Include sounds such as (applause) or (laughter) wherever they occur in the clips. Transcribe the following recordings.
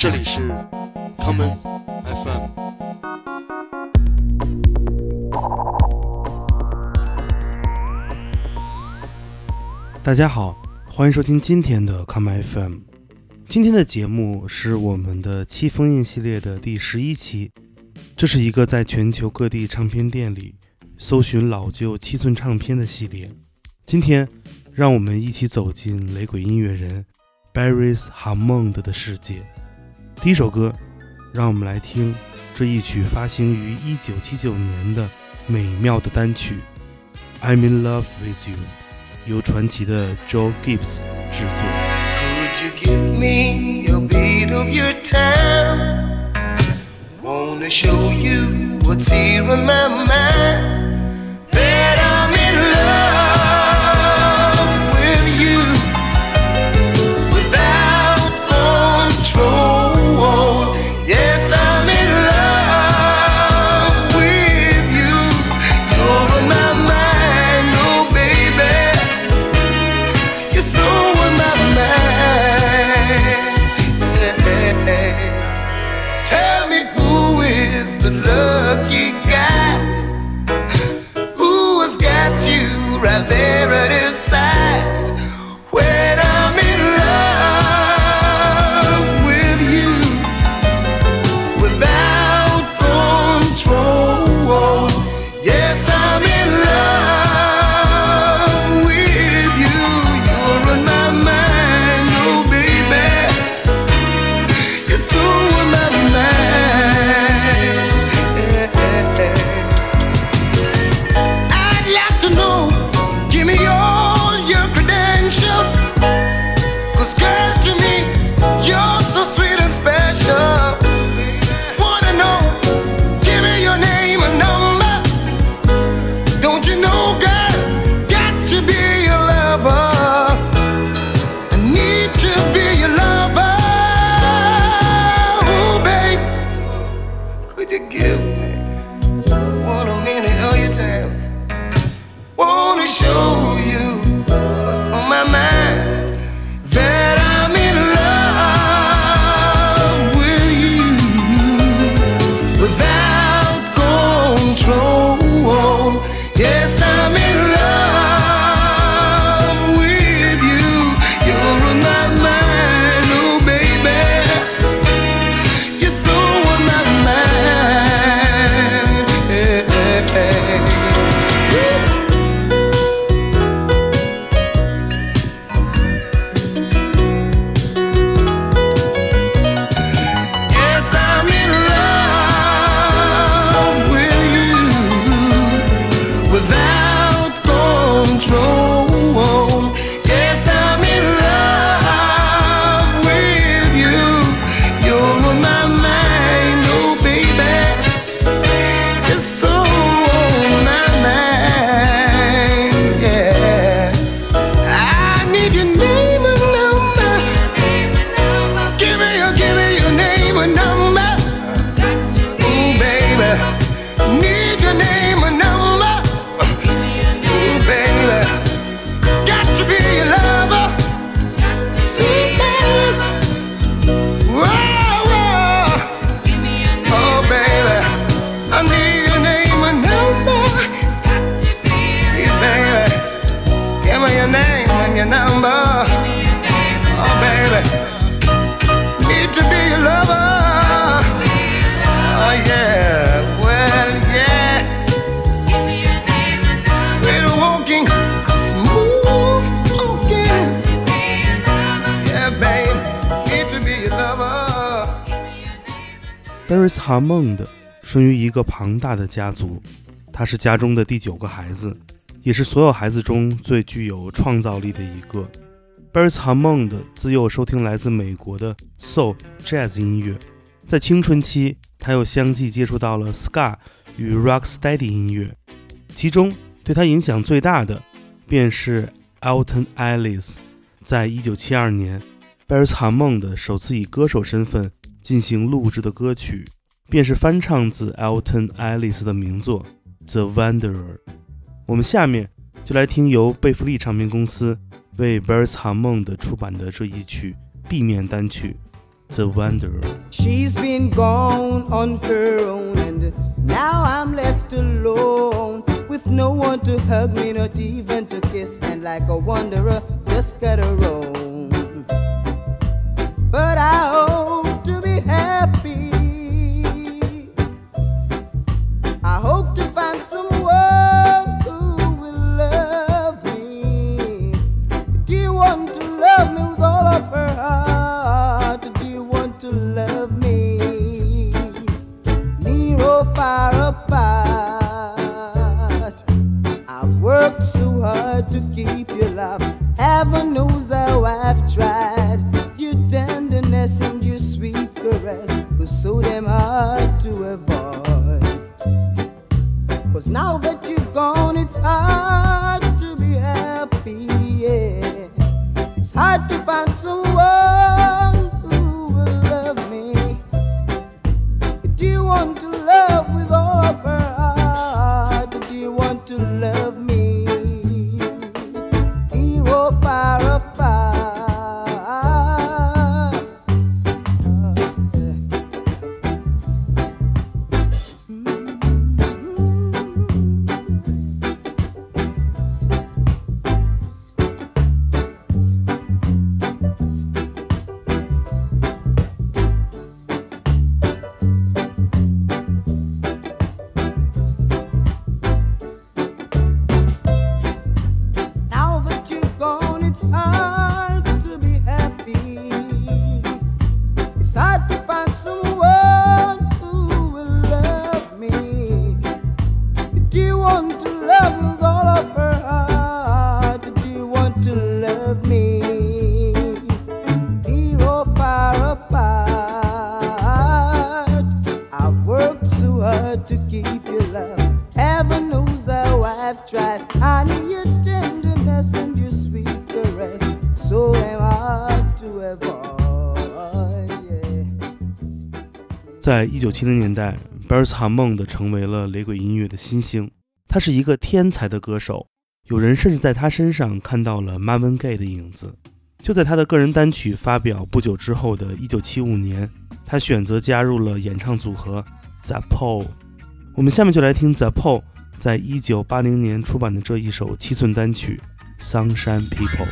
这里是 common FM。大家好，欢迎收听今天的 common FM。今天的节目是我们的七封印系列的第十一期，这是一个在全球各地唱片店里搜寻老旧七寸唱片的系列。今天，让我们一起走进雷鬼音乐人 Barry's Hammond 的世界。第一首歌，让我们来听这一曲发行于1979年的美妙的单曲《I'm in Love with You》，由传奇的 Joe Gibbs 制作。Could you give me a beat of your time? Wanna show you what's here on my mind. 庞大的家族，他是家中的第九个孩子，也是所有孩子中最具有创造力的一个。Barry's Hammond 自幼收听来自美国的 Soul Jazz 音乐，在青春期，他又相继接触到了 Ska 与 Rocksteady 音乐，其中对他影响最大的便是 Alton Ellis。在一九七二年，Barry's Hammond 首次以歌手身份进行录制的歌曲，便是翻唱自 Alton Ellis 的名作《The Wanderer》。我们下面就来听由贝弗利唱片公司为 Barry's Hammond 出版的这一曲 B 面单曲 The Wanderer》。 She's been gone on her own, and now I'm left alone with no one to hug me, not even to kiss, and like a wanderer, just gotta roam. But I hope to be happy. Find someone who will love me. Do you want to love me with all of her heart? 九七零年代，Beres Hammond 成为了雷鬼音乐的新星。他是一个天才的歌手，有人甚至在他身上看到了 Marvin Gaye 的影子。就在他的个人单曲发表不久之后的1975年，他选择加入了演唱组合 Zappo。我们下面就来听 Zappo 在1980年出版的这一首七寸单曲《Sunshine People》。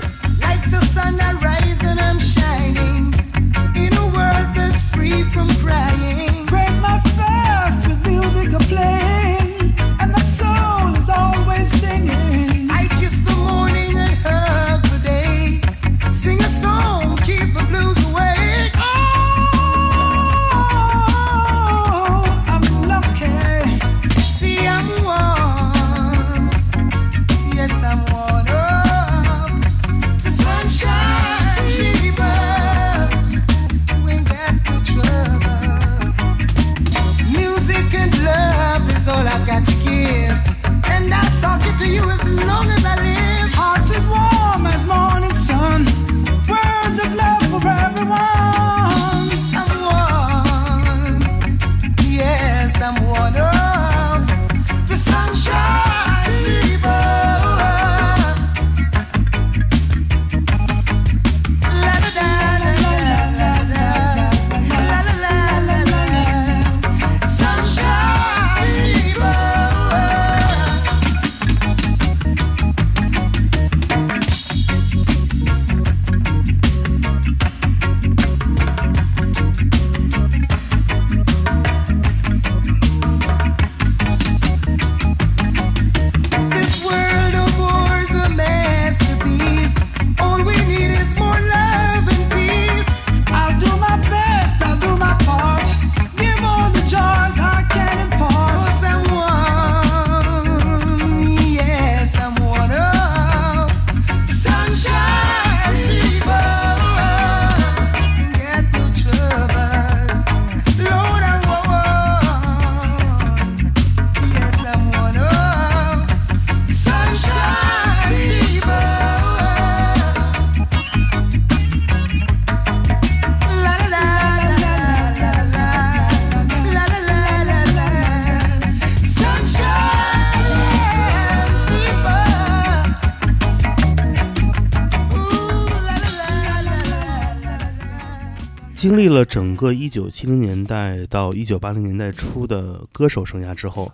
经历了整个1970年代到1980年代初的歌手生涯之后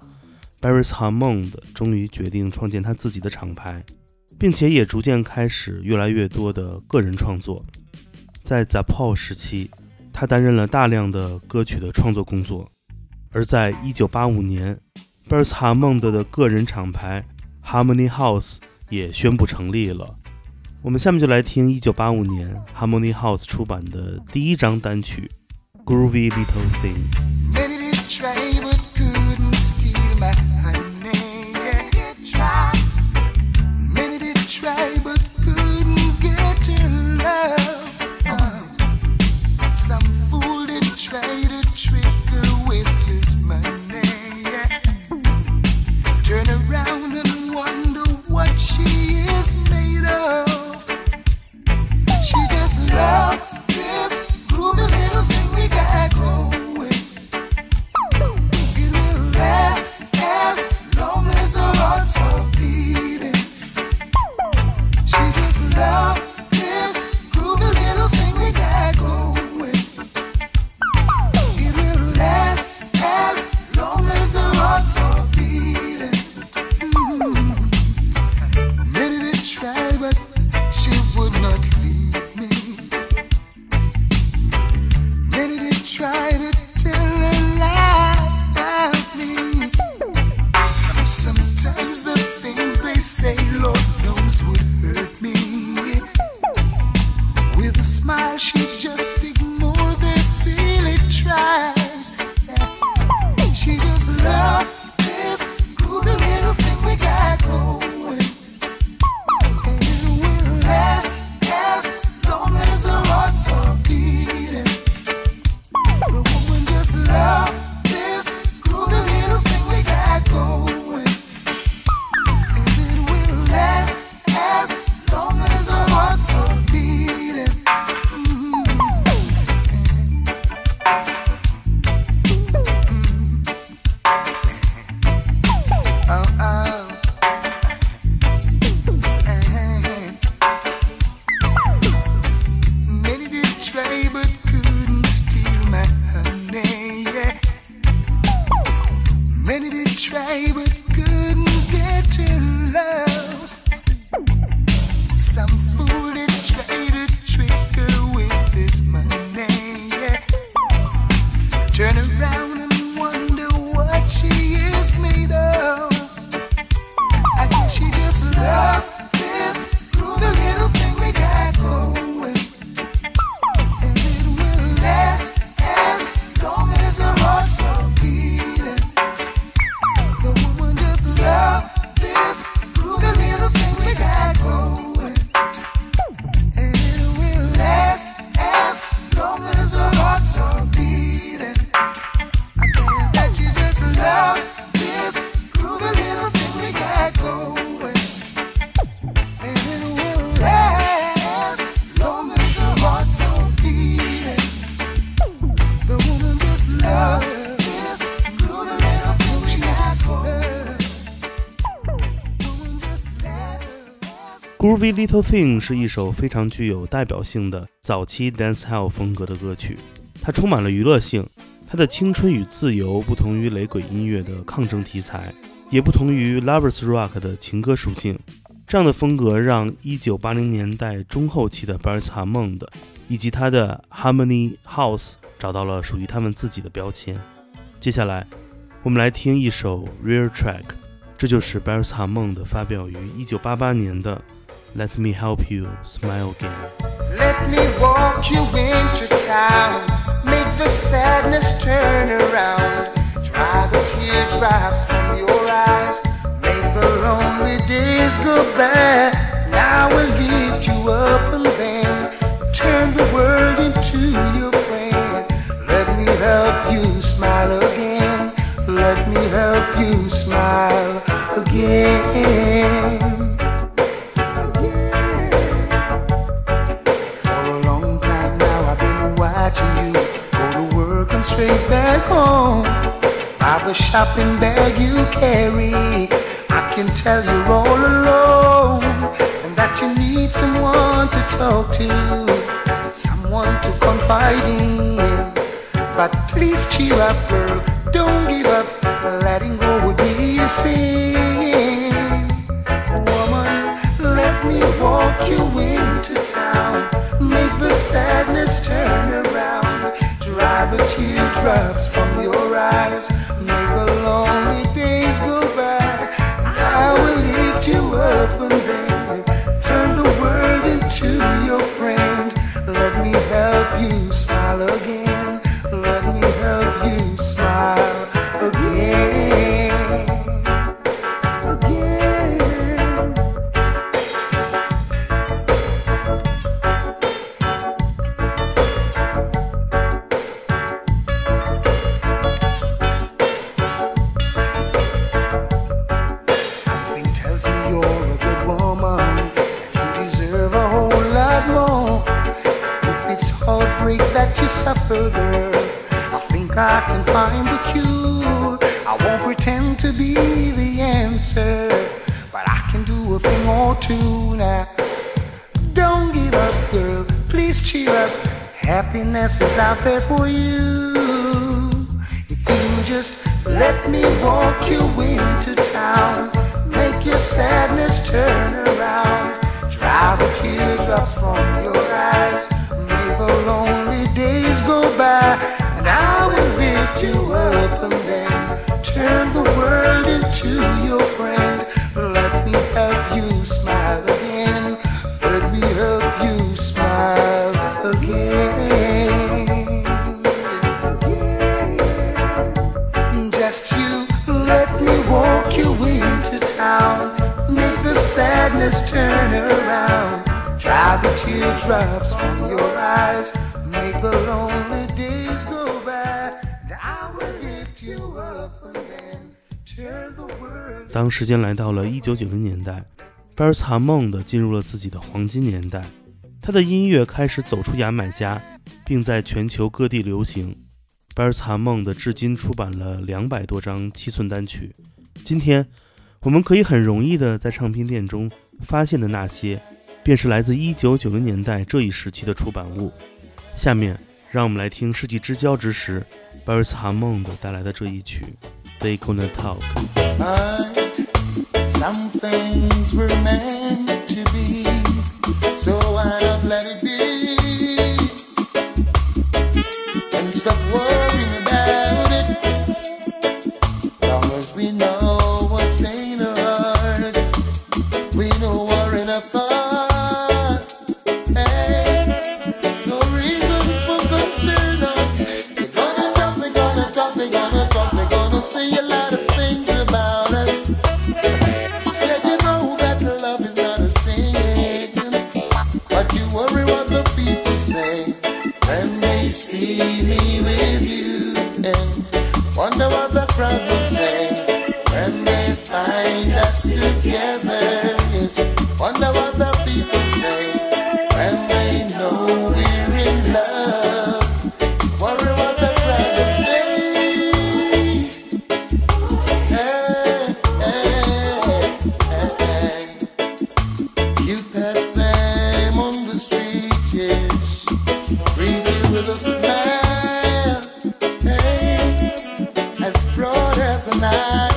，Beres Hammond 终于决定创建他自己的厂牌，并且也逐渐开始越来越多的个人创作。在 Zappo 时期，他担任了大量的歌曲的创作工作。而在1985年，Beres Hammond 的个人厂牌 Harmony House 也宣布成立了。我们下面就来听1985年 Harmony House 出版的第一张单曲《Groovy Little Thing》。Groovy Little Thing 是一首非常具有代表性的早期 dancehall 风格的歌曲，它充满了娱乐性，它的青春与自由不同于雷鬼音乐的抗争题材，也不同于 lovers rock 的情歌属性。这样的风格让1980年代中后期的 Beres Hammond 以及他的 Harmony House 找到了属于他们自己的标签。接下来，我们来听一首 Rear Track，这就是 Beres Hammond 发表于1988年的 Let Me Help You Smile Again。Let me walk you into town. Make the sadness turn around. Dry the teardrops from your eyes. Make the lonely days go by. Now we'll lift you up and then turn the world into your friend. Let me help you smile again. Let me help you smile again. The shopping bag you carry, I can tell you're all alone and that you need someone to talk to, someone to confide in. But please cheer up, girl. Don't give up. Letting go would be a sin. Woman, let me walk you into town. Make the sadness turn around. Dry the teardrops from your eyes. Make the lonely days go there for 当时间来到了一九九零年代，贝尔斯哈蒙的进入了自己的黄金年代，他的音乐开始走出牙买加，并在全球各地流行。贝尔斯哈蒙的至今出版了两百多张七寸单曲。今天，我们可以很容易的在唱片店中发现的那些，便是来自一九九零年代这一时期的出版物。下面，让我们来听世纪之交之时，贝尔斯哈蒙的带来的这一曲《They Gonna Talk》。Some things were meant to be, so why not let it be? last night.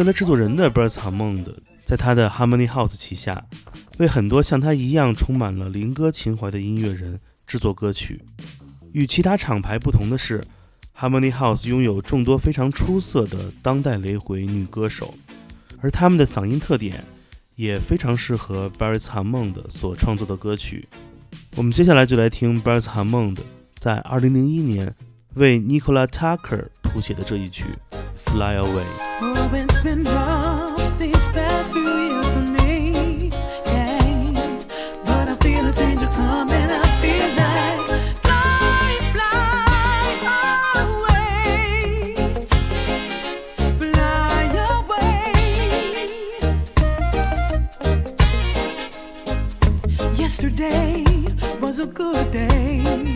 为了制作人的 Bryce Hammond，在他的 Harmony House 旗下，为很多像他一样充满了灵歌情怀的音乐人制作歌曲。与其他厂牌不同的是，Harmony House 拥有众多非常出色的当代雷鬼女歌手，而他们的嗓音特点也非常适合 Bryce Hammond 所创作的歌曲。我们接下来就来听 Bryce Hammond 在2001年为 Nicola Tucker 谱写的这一曲《Fly Away》。Was a good day.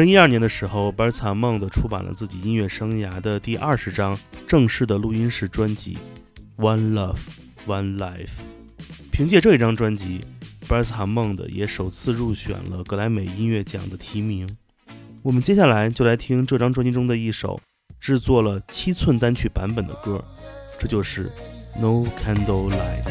零一二年的时候 b e r t a Mond 出版了自己音乐生涯的第二十张正式的录音室专辑《One Love One Life》。凭借这一张专辑 b e r t a Mond 也首次入选了格莱美音乐奖的提名。我们接下来就来听这张专辑中的一首制作了七寸单曲版本的歌，这就是《No Candlelight》。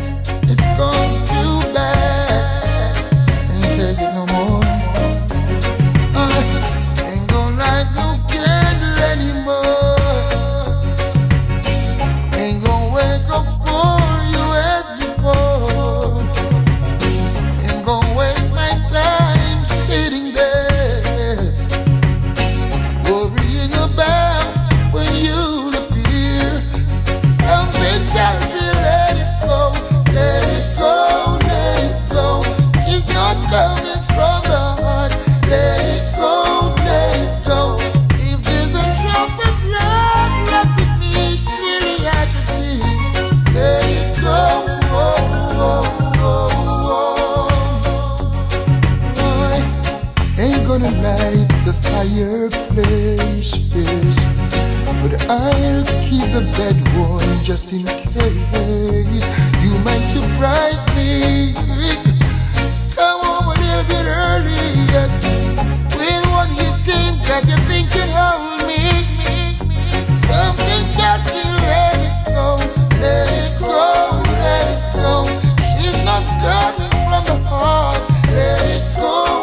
gonna light the fireplaces But I'll keep the bed warm just in case. You might surprise me. Come over a little bit early, yes. With one of these things that you think can hold me. Something's got to let it go, let it go, let it go. She's not coming from the heart, let it go.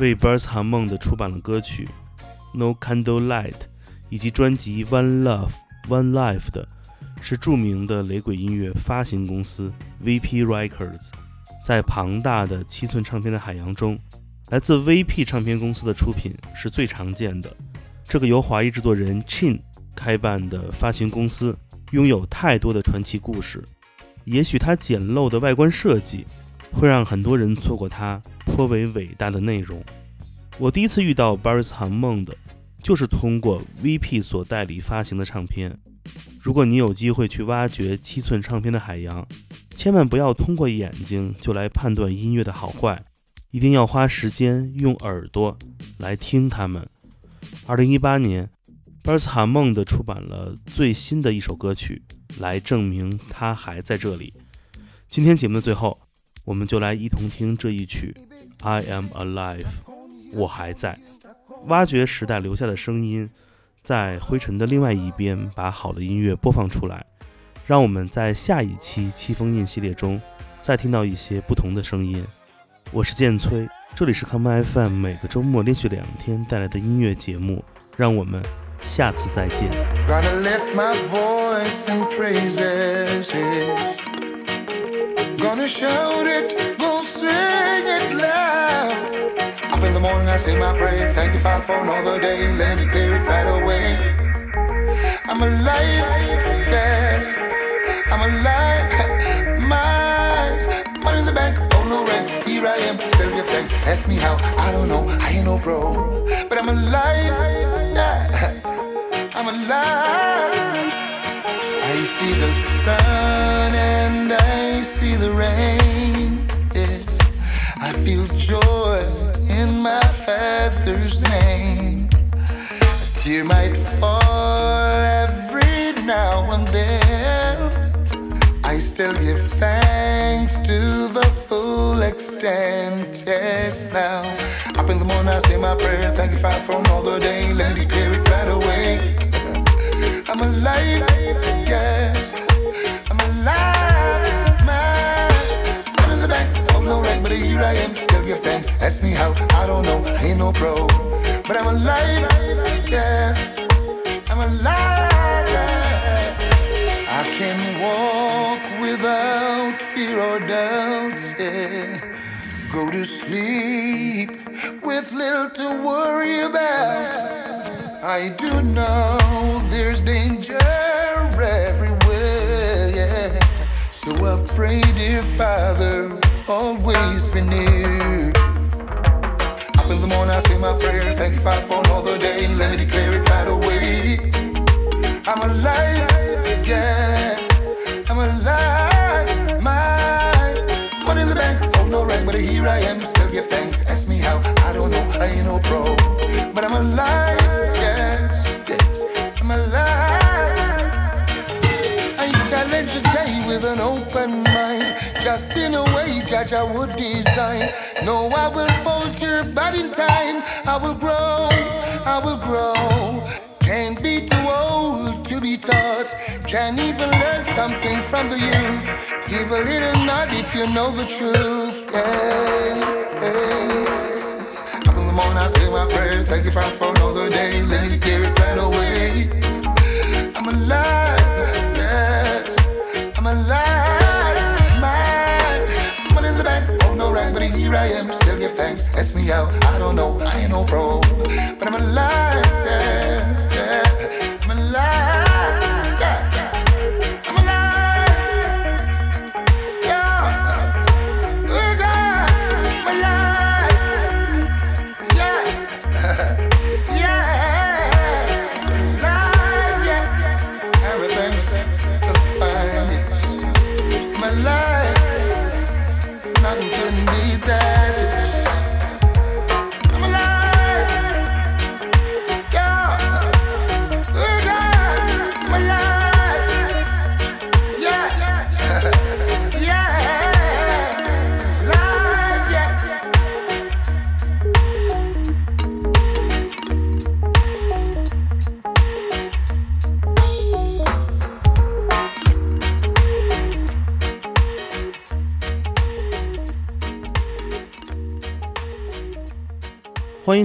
为 Birds 韩梦的出版了歌曲《No Candlelight》以及专辑《One Love One Life》的，是著名的雷鬼音乐发行公司 VP Records。在庞大的七寸唱片的海洋中，来自 VP 唱片公司的出品是最常见的。这个由华裔制作人 Chin 开办的发行公司，拥有太多的传奇故事。也许它简陋的外观设计会让很多人错过它颇为伟大的内容。我第一次遇到 Baris 韩梦的，就是通过 VP 所代理发行的唱片。如果你有机会去挖掘七寸唱片的海洋，千万不要通过眼睛就来判断音乐的好坏，一定要花时间用耳朵来听它们。二零一八年，Baris 韩梦的出版了最新的一首歌曲，来证明他还在这里。今天节目的最后，我们就来一同听这一曲《I Am Alive》，我还在，挖掘时代留下的声音，在灰尘的另外一边，把好的音乐播放出来，让我们在下一期七封印系列中再听到一些不同的声音。我是剑崔，这里是 Come FM 每个周末连续两天带来的音乐节目，让我们下次再见。Gonna shout it, gonna sing it loud. Up in the morning, I say my prayer. Thank you, Father, for another day. Let me clear it right away. I'm alive, yes. I'm alive. (laughs) My money in the bank, oh no rent. Here I am, still give thanks. Ask me how, I don't know. I ain't no bro, but I'm alive, yeah. I'm alive. I see the sun and I the rain. Yes, I feel joy in my Father's name. A tear might fall every now and then. I still give thanks to the full extent. Yes, now. Up in the morning, I say my prayer. Thank you, Father, for another day. Let me declare it right away. (laughs) I'm alive, yes. I'm alive, but here I am. Still give thanks. Ask me how, I don't know. I ain't no pro. But I'm alive, yes. I'm alive. I can walk without fear or doubt. Yeah. Go to sleep with little to worry about. I do know there's danger everywhere, yeah. So I pray, dear Father, always be near. Up in the morning, I say my prayer. Thank you, Father, for another day. Let me declare it right away. I'm alive, yeah. I'm alive, I would design. No, I will falter, but in time, I will grow, I will grow. Can't be too old to be taught. Can even learn something from the youth. Give a little nod if you know the truth. Hey, hey. Up in the morning, I say my prayer. Thank you, for another day. Let me clear it right away. I'm alive, but here I am. Still give thanks. Ask me out, I don't know, I ain't no pro, but I'm alive, yes,